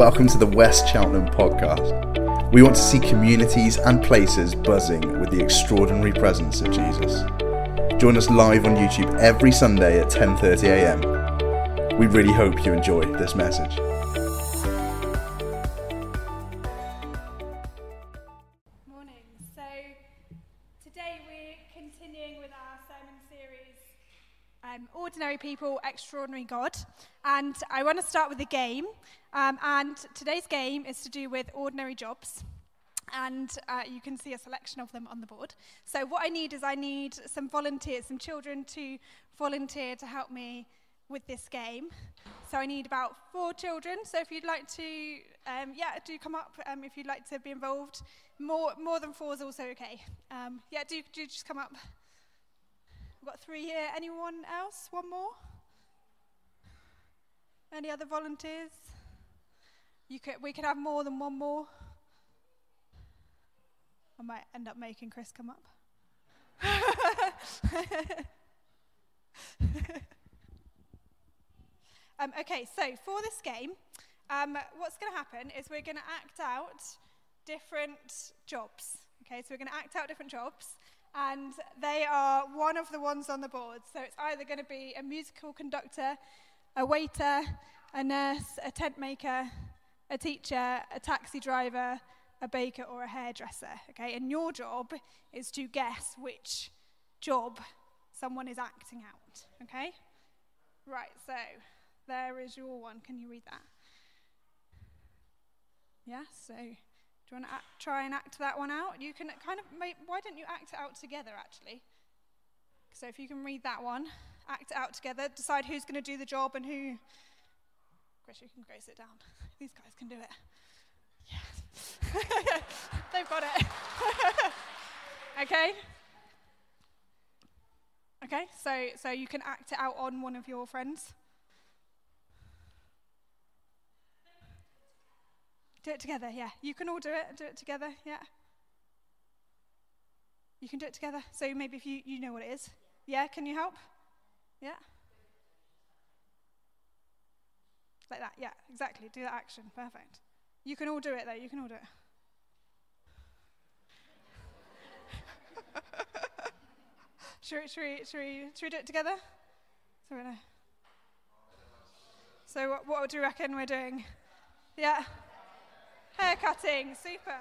welcome to the West Cheltenham podcast. We want to see communities and places buzzing with the extraordinary presence of Jesus. Join us live on YouTube every Sunday at 10:30 a.m. We really hope you enjoy this message. Extraordinary God. And I want to start with a game. Um, and today's game is to do with ordinary jobs. And uh, you can see a selection of them on the board. So what I need is I need some volunteers, some children to volunteer to help me with this game. So I need about four children. So if you'd like to, um, yeah, do come up um, if you'd like to be involved. More, more than four is also okay. Um, yeah, do, do just come up. We've got three here. Anyone else? One more? Any other volunteers? You could, we could have more than one more. I might end up making Chris come up. Um, okay, so for this game, um, what's going to happen is we're going to act out different jobs. Okay, so we're going to act out different jobs, and they are one of the ones on the board. So it's either going to be a musical conductor, a waiter, a nurse, a tent maker, a teacher, a taxi driver, a baker, or a hairdresser. Okay, and your job is to guess which job someone is acting out. Okay? Right, so there is your one. Can you read that? Yeah, so do you want to act, try and act that one out? You can kind of, why don't you act it out together actually? So if you can read that one, act it out together, decide who's going to do the job and who. Chris, you can go sit down. These guys can do it. Yes. They've got it. okay? Okay, so, so you can act it out on one of your friends. Do it together, yeah. You can all do it. Do it together, yeah. You can do it together. So maybe if you, you know what it is. Yeah, can you help? Yeah. Like that, yeah, exactly. Do that action. Perfect. You can all do it though. You can all do it. should, we, should, we, should, we, should we do it together? So, we know. so what, what do you reckon we're doing? Yeah? Hair cutting, super.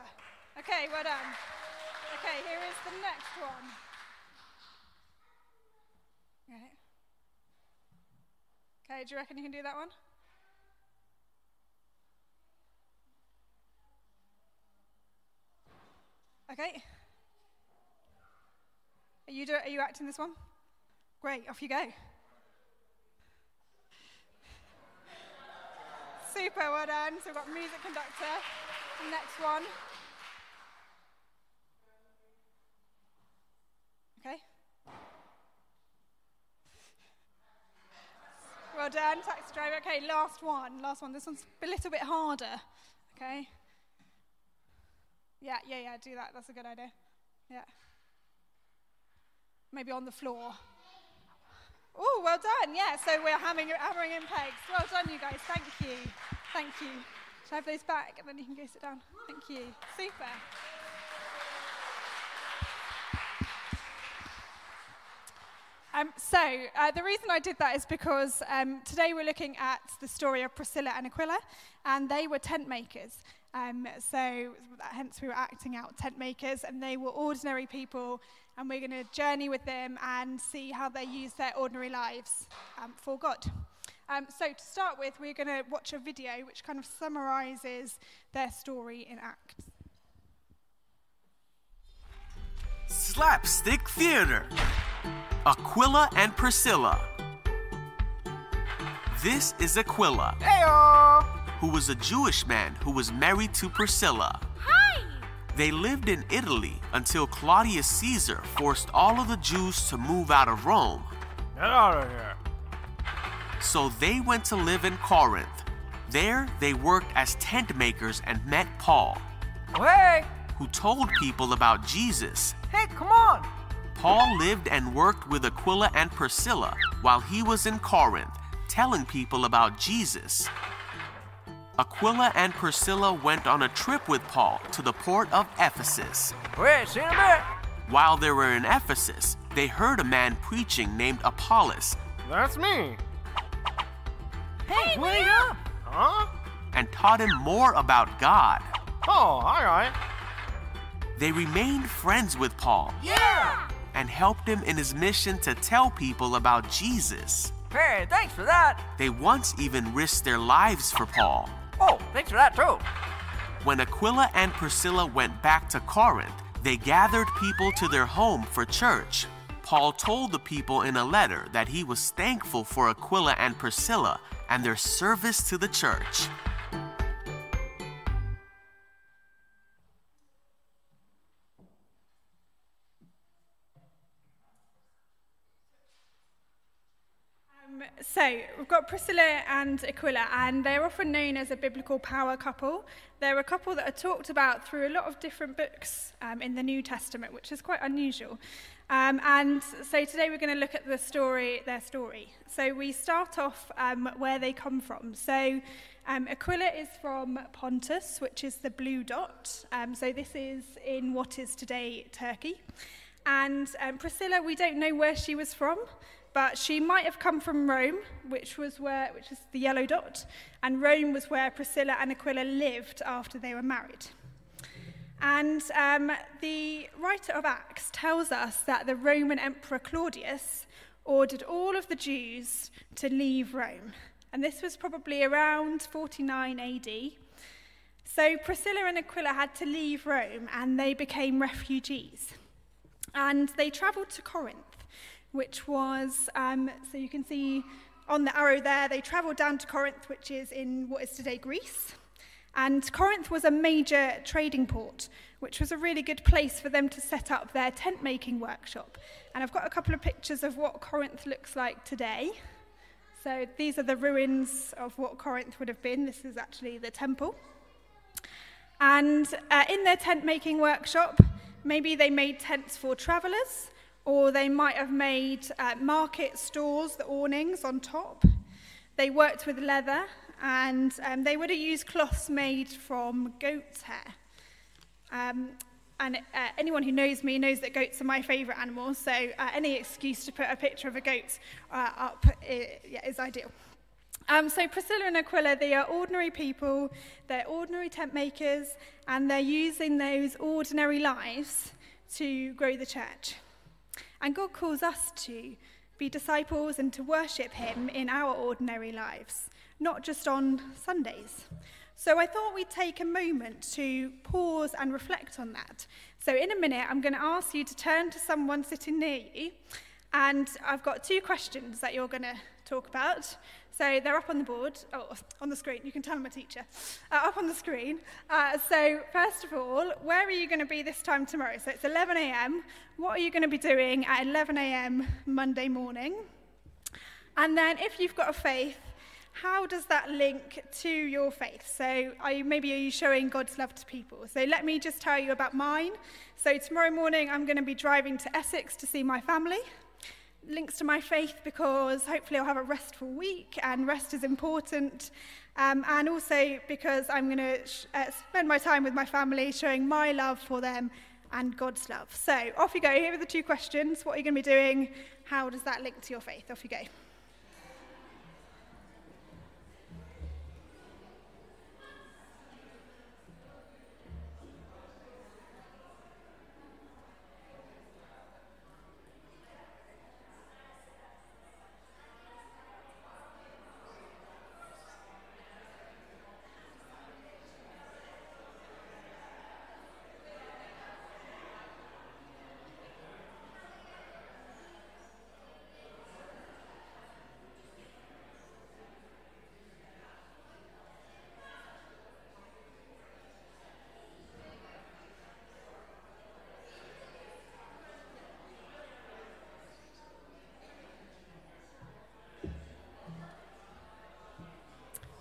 Okay, well done. Okay, here is the next one. Okay. Okay, do you reckon you can do that one? Okay. Are you, do, are you acting this one? Great, off you go. Super, well done. So we've got music conductor. Next one. Okay. Well done, taxi driver. Okay, last one. Last one. This one's a little bit harder. Okay. Yeah, yeah, yeah, do that. That's a good idea. Yeah. Maybe on the floor. Oh, well done. Yeah, so we're hammering, hammering in pegs. Well done, you guys. Thank you. Thank you. Should I have those back and then you can go sit down? Thank you. Super. Um, so, uh, the reason I did that is because um, today we're looking at the story of Priscilla and Aquila, and they were tent makers. Um, so, hence, we were acting out tent makers, and they were ordinary people, and we're going to journey with them and see how they use their ordinary lives um, for God. Um, so, to start with, we're going to watch a video which kind of summarizes their story in Acts. Slapstick Theater Aquila and Priscilla. This is Aquila, who was a Jewish man who was married to Priscilla. Hi! They lived in Italy until Claudius Caesar forced all of the Jews to move out of Rome. Get out of here. So they went to live in Corinth. There, they worked as tent makers and met Paul, Hey, who told people about Jesus. hey, come on. Paul lived and worked with Aquila and Priscilla while he was in Corinth, telling people about Jesus. Aquila and Priscilla went on a trip with Paul to the port of Ephesus. Wait, see you in a minute. While they were in Ephesus, they heard a man preaching named Apollos That's me. Hey, wait up. Huh? and taught him more about God. Oh, all right. They remained friends with Paul Yeah. And helped him in his mission to tell people about Jesus. Hey, thanks for that. They once even risked their lives for Paul. Oh, thanks for that too. When Aquila and Priscilla went back to Corinth, they gathered people to their home for church. Paul told the people in a letter that he was thankful for Aquila and Priscilla and their service to the church. So we've got Priscilla and Aquila, and they're often known as a biblical power couple. They're a couple that are talked about through a lot of different books um, in the New Testament, which is quite unusual. Um, and so today we're going to look at the story, their story. So we start off um, where they come from. So um, Aquila is from Pontus, which is the blue dot. Um, so this is in what is today Turkey. And um, Priscilla, we don't know where she was from, but she might have come from Rome, which was where, which is the yellow dot, and Rome was where Priscilla and Aquila lived after they were married. And um, the writer of Acts tells us that the Roman Emperor Claudius ordered all of the Jews to leave Rome. And this was probably around 49 AD. So Priscilla and Aquila had to leave Rome and they became refugees. And they travelled to Corinth, which was, um, so you can see on the arrow there, they travelled down to Corinth, which is in what is today Greece. And Corinth was a major trading port, which was a really good place for them to set up their tent making workshop. And I've got a couple of pictures of what Corinth looks like today. So these are the ruins of what Corinth would have been. This is actually the temple. And uh, in their tent making workshop, maybe they made tents for travelers, or they might have made uh, market stores, the awnings on top. They worked with leather, and um, they would have used cloths made from goat's hair. Um, and uh, anyone who knows me knows that goats are my favourite animals, so uh, any excuse to put a picture of a goat uh, up i- yeah, is ideal. Um, so Priscilla and Aquila, they are ordinary people, they're ordinary tent makers, and they're using those ordinary lives to grow the church. And God calls us to be disciples and to worship Him in our ordinary lives, not just on Sundays. So I thought we'd take a moment to pause and reflect on that. So in a minute, I'm going to ask you to turn to someone sitting near you, and I've got two questions that you're going to talk about. So they're up on the board, oh, on the screen. You can tell I'm a teacher. Uh, up on the screen. Uh, so first of all, where are you going to be this time tomorrow? So it's 11 a.m. What are you going to be doing at 11 a.m. Monday morning? And then if you've got a faith, how does that link to your faith? So are you, maybe are you showing God's love to people? So let me just tell you about mine. So tomorrow morning I'm going to be driving to Essex to see my family. Links to my faith because hopefully I'll have a restful week and rest is important. Um, and also because I'm going to uh, spend my time with my family showing my love for them and God's love. So off you go. Here are the two questions. What are you going to be doing? How does that link to your faith? Off you go.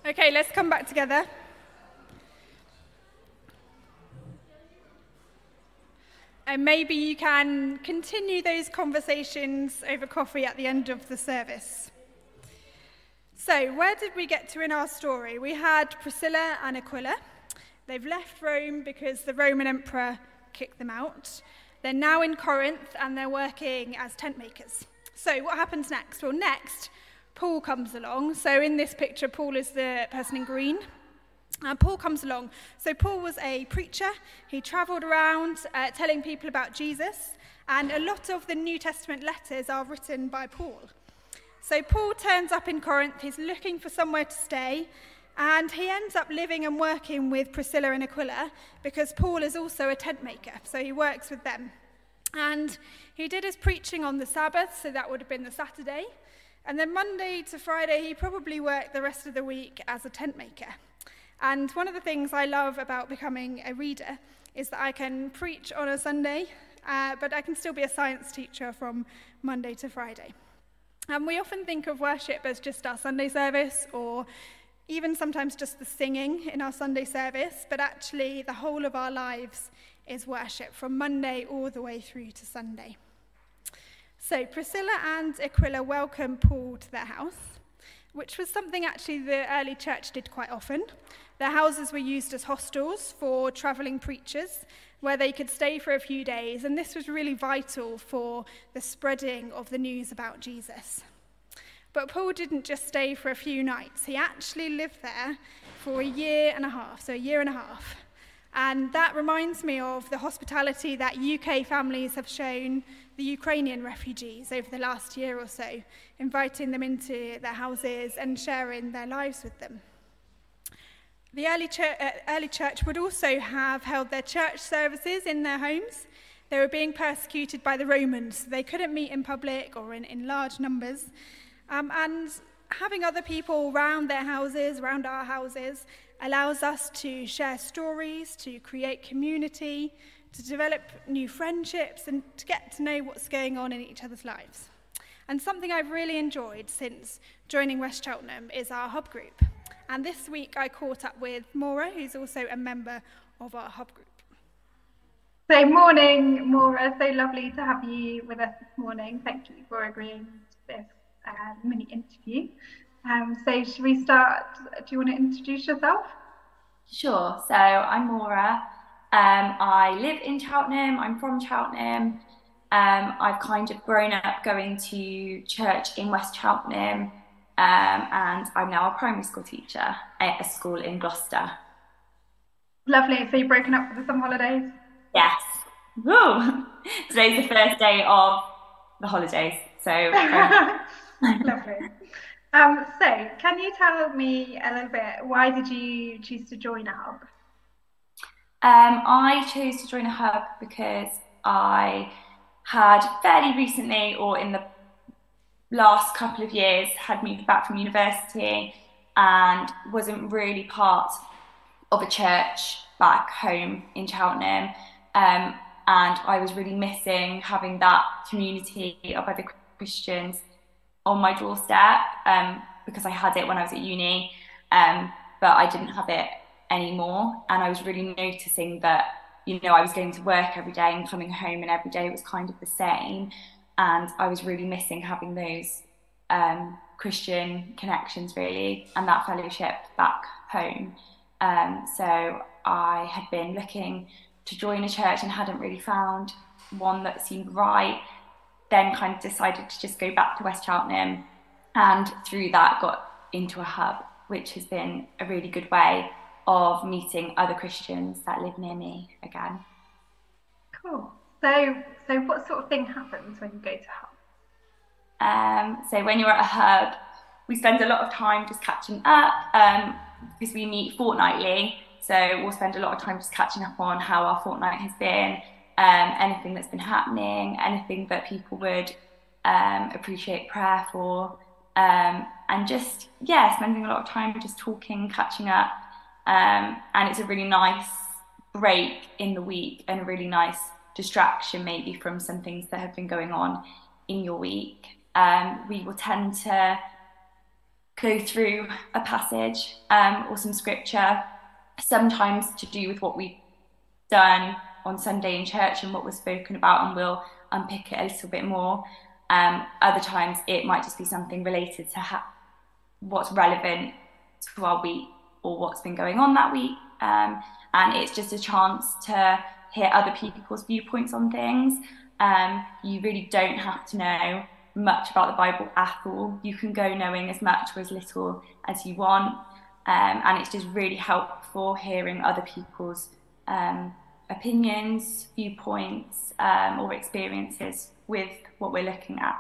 Okay, let's come back together. And maybe you can continue those conversations over coffee at the end of the service. So, where did we get to in our story? We had Priscilla and Aquila. They've left Rome because the Roman emperor kicked them out. They're now in Corinth and they're working as tent makers. So, what happens next? Well, next, Paul comes along. So, in this picture, Paul is the person in green. And Paul comes along. So, Paul was a preacher. He traveled around uh, telling people about Jesus. And a lot of the New Testament letters are written by Paul. So, Paul turns up in Corinth. He's looking for somewhere to stay. And he ends up living and working with Priscilla and Aquila because Paul is also a tent maker. So, he works with them. And he did his preaching on the Sabbath. So, that would have been the Saturday. And then Monday to Friday, he probably worked the rest of the week as a tent maker. And one of the things I love about becoming a reader is that I can preach on a Sunday, uh, but I can still be a science teacher from Monday to Friday. And we often think of worship as just our Sunday service or even sometimes just the singing in our Sunday service, but actually the whole of our lives is worship from Monday all the way through to Sunday. So Priscilla and Aquila welcome Paul to their house, which was something actually the early church did quite often. Their houses were used as hostels for travelling preachers, where they could stay for a few days, and this was really vital for the spreading of the news about Jesus. But Paul didn't just stay for a few nights, he actually lived there for a year and a half, so a year and a half. And that reminds me of the hospitality that UK families have shown the Ukrainian refugees over the last year or so, inviting them into their houses and sharing their lives with them. The early church, uh, early church would also have held their church services in their homes. They were being persecuted by the Romans. They couldn't meet in public or in, in large numbers. Um, and having other people around their houses, around our houses, allows us to share stories, to create community, to develop new friendships, and to get to know what's going on in each other's lives. And something I've really enjoyed since joining West Cheltenham is our hub group. And this week I caught up with Maura, who's also a member of our hub group. So, morning, Maura. So lovely to have you with us this morning. Thank you for agreeing to this uh, mini interview. Um, so should we start? Do you want to introduce yourself? Sure. So I'm Maura. Um, I live in Cheltenham. I'm from Cheltenham. Um, I've kind of grown up going to church in West Cheltenham, um, and I'm now a primary school teacher at a school in Gloucester. Lovely. So you've broken up for the summer holidays? Yes. Woo! Today's the first day of the holidays. So lovely. Um, so, can you tell me a little bit why did you choose to join a hub? Um, I chose to join a hub because I had fairly recently, or in the last couple of years, had moved back from university and wasn't really part of a church back home in Cheltenham. Um, and I was really missing having that community of other Christians on my doorstep um, because I had it when I was at uni, um, but I didn't have it anymore. And I was really noticing that, you know, I was going to work every day and coming home, and every day was kind of the same. And I was really missing having those um, Christian connections, really, and that fellowship back home. Um, so I had been looking to join a church and hadn't really found one that seemed right then kind of decided to just go back to West Cheltenham and through that got into a hub, which has been a really good way of meeting other Christians that live near me again. Cool. So, so what sort of thing happens when you go to hub? Um, so when you're at a hub, we spend a lot of time just catching up um, because we meet fortnightly. So we'll spend a lot of time just catching up on how our fortnight has been, um, anything that's been happening, anything that people would um, appreciate prayer for, um, and just yeah, spending a lot of time just talking, catching up, um, and it's a really nice break in the week and a really nice distraction maybe from some things that have been going on in your week. Um, we will tend to go through a passage um, or some scripture, sometimes to do with what we've done on Sunday in church and what was spoken about, and we'll unpick it a little bit more. Um, other times it might just be something related to ha- what's relevant to our week or what's been going on that week. Um, and it's just a chance to hear other people's viewpoints on things. Um, you really don't have to know much about the Bible at all. You can go knowing as much or as little as you want. Um, and it's just really helpful hearing other people's um, opinions, viewpoints, um, or experiences with what we're looking at.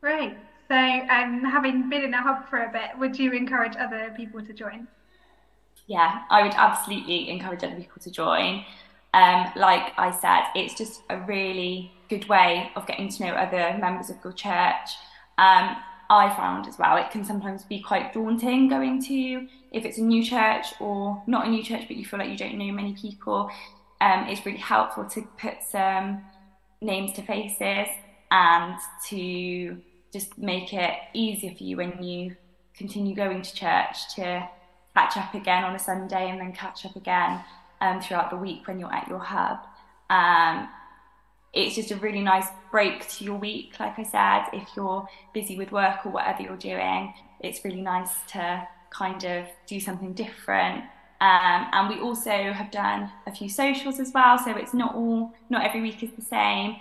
Great. So, um, having been in a hub for a bit, would you encourage other people to join? Yeah, I would absolutely encourage other people to join. Um, like I said, it's just a really good way of getting to know other members of your church. Um, I found as well, it can sometimes be quite daunting going to, if it's a new church or not a new church, but you feel like you don't know many people. Um, it's really helpful to put some names to faces and to just make it easier for you when you continue going to church to catch up again on a Sunday and then catch up again um, throughout the week when you're at your hub. Um, it's just a really nice break to your week. Like I said, if you're busy with work or whatever you're doing, it's really nice to kind of do something different. Um, and we also have done a few socials as well, so it's not all, not every week is the same.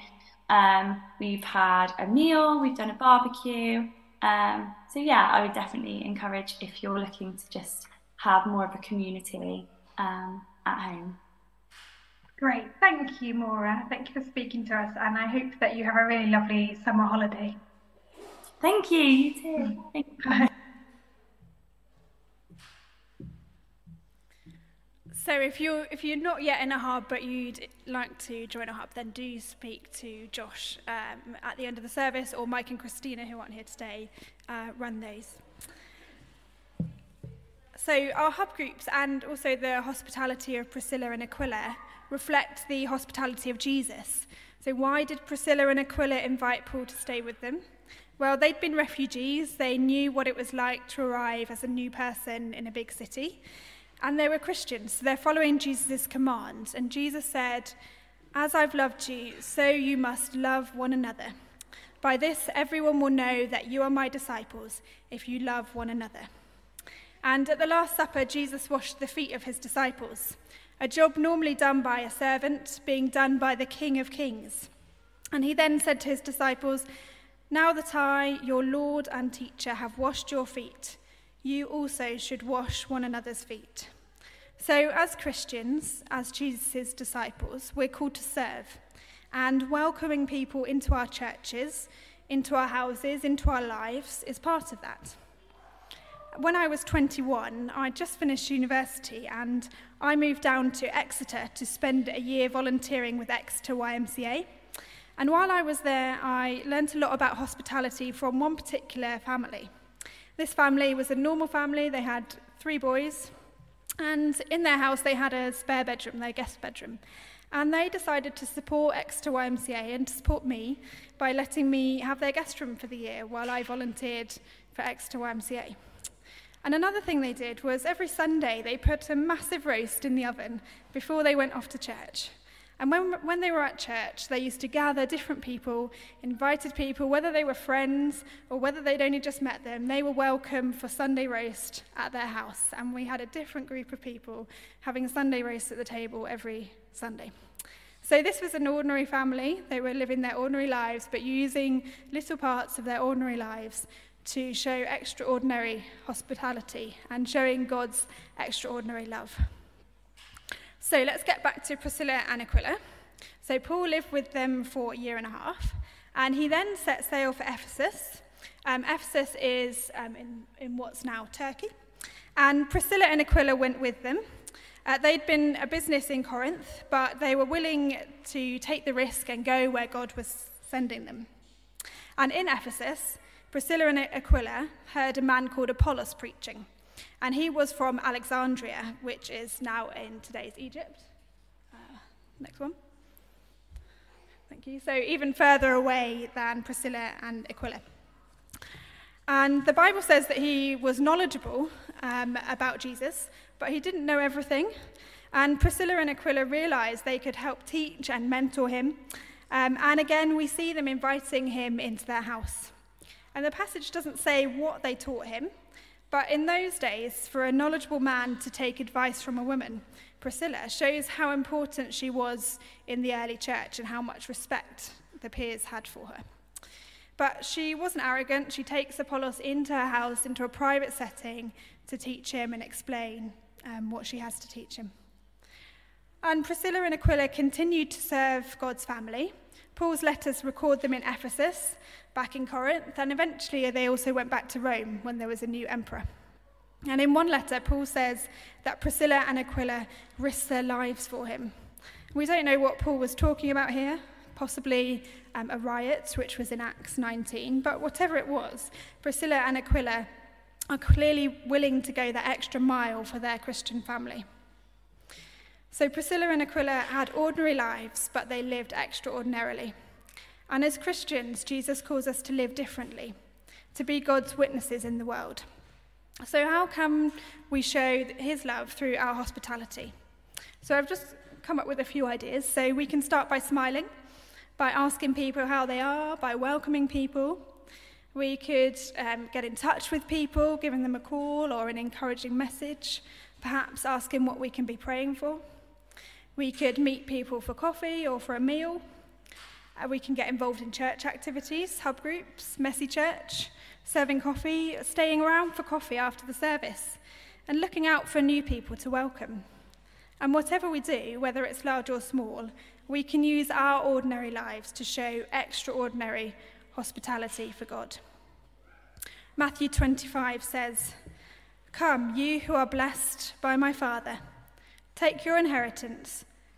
Um, we've had a meal, we've done a barbecue. Um, so yeah, I would definitely encourage if you're looking to just have more of a community um, at home. Great. Thank you, Maura. Thank you for speaking to us, and I hope that you have a really lovely summer holiday. Thank you. You too. Thank you. So if you're if you're not yet in a hub but you'd like to join a hub, then do speak to Josh um, at the end of the service, or Mike and Christina, who aren't here today, uh, run those. So our hub groups and also the hospitality of Priscilla and Aquila reflect the hospitality of Jesus. So, why did Priscilla and Aquila invite Paul to stay with them? Well, they'd been refugees, they knew what it was like to arrive as a new person in a big city, and they were Christians, so they're following Jesus' commands. And Jesus said, As I've loved you, so you must love one another. By this, everyone will know that you are my disciples if you love one another. And at the Last Supper, Jesus washed the feet of his disciples a job normally done by a servant, being done by the King of Kings. And he then said to his disciples, Now that I, your Lord and teacher, have washed your feet, you also should wash one another's feet. So, as Christians, as Jesus' disciples, we're called to serve. And welcoming people into our churches, into our houses, into our lives is part of that when I was 21, I just finished university and I moved down to Exeter to spend a year volunteering with Exeter YMCA. And while I was there, I learnt a lot about hospitality from one particular family. This family was a normal family, they had three boys, and in their house they had a spare bedroom, their guest bedroom. And they decided to support Exeter YMCA and to support me by letting me have their guest room for the year while I volunteered for Exeter YMCA. And another thing they did was every Sunday they put a massive roast in the oven before they went off to church. And when, when they were at church, they used to gather different people, invited people, whether they were friends or whether they'd only just met them, they were welcome for Sunday roast at their house. And we had a different group of people having Sunday roast at the table every Sunday. So this was an ordinary family. They were living their ordinary lives, but using little parts of their ordinary lives to show extraordinary hospitality and showing God's extraordinary love. So let's get back to Priscilla and Aquila. So Paul lived with them for a year and a half, and he then set sail for Ephesus. Um, Ephesus is um, in, in what's now Turkey. And Priscilla and Aquila went with them. Uh, they'd been a business in Corinth, but they were willing to take the risk and go where God was sending them. And in Ephesus, Priscilla and Aquila heard a man called Apollos preaching, and he was from Alexandria, which is now in today's Egypt. Uh, next one. Thank you. So, even further away than Priscilla and Aquila. And the Bible says that he was knowledgeable um, about Jesus, but he didn't know everything. And Priscilla and Aquila realized they could help teach and mentor him. Um, and again, we see them inviting him into their house. And the passage doesn't say what they taught him, but in those days, for a knowledgeable man to take advice from a woman, Priscilla shows how important she was in the early church and how much respect the peers had for her. But she wasn't arrogant. She takes Apollos into her house, into a private setting, to teach him and explain um, what she has to teach him. And Priscilla and Aquila continued to serve God's family. Paul's letters record them in Ephesus, back in Corinth, and eventually they also went back to Rome when there was a new emperor. And in one letter, Paul says that Priscilla and Aquila risked their lives for him. We don't know what Paul was talking about here, possibly um, a riot, which was in Acts 19, but whatever it was, Priscilla and Aquila are clearly willing to go that extra mile for their Christian family. So Priscilla and Aquila had ordinary lives, but they lived extraordinarily. And as Christians, Jesus calls us to live differently, to be God's witnesses in the world. So, how can we show his love through our hospitality? So, I've just come up with a few ideas. So, we can start by smiling, by asking people how they are, by welcoming people. We could um, get in touch with people, giving them a call or an encouraging message, perhaps asking what we can be praying for. We could meet people for coffee or for a meal. Uh, we can get involved in church activities, hub groups, messy church, serving coffee, staying around for coffee after the service, and looking out for new people to welcome. And whatever we do, whether it's large or small, we can use our ordinary lives to show extraordinary hospitality for God. Matthew 25 says, Come, you who are blessed by my Father. Take your inheritance,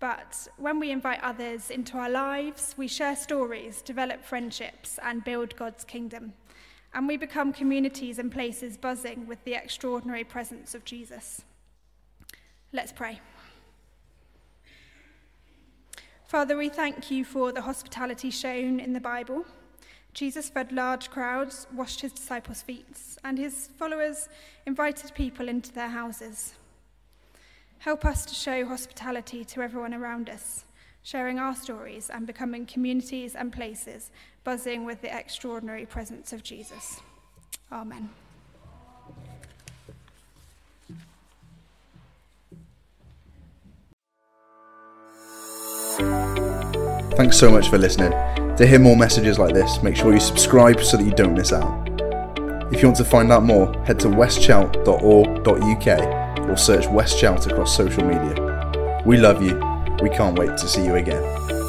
But when we invite others into our lives, we share stories, develop friendships, and build God's kingdom. And we become communities and places buzzing with the extraordinary presence of Jesus. Let's pray. Father, we thank you for the hospitality shown in the Bible. Jesus fed large crowds, washed his disciples' feet, and his followers invited people into their houses. Help us to show hospitality to everyone around us, sharing our stories and becoming communities and places buzzing with the extraordinary presence of Jesus. Amen. Thanks so much for listening. To hear more messages like this, make sure you subscribe so that you don't miss out. If you want to find out more, head to westchelt.org.uk or search West Chelt across social media. We love you. We can't wait to see you again.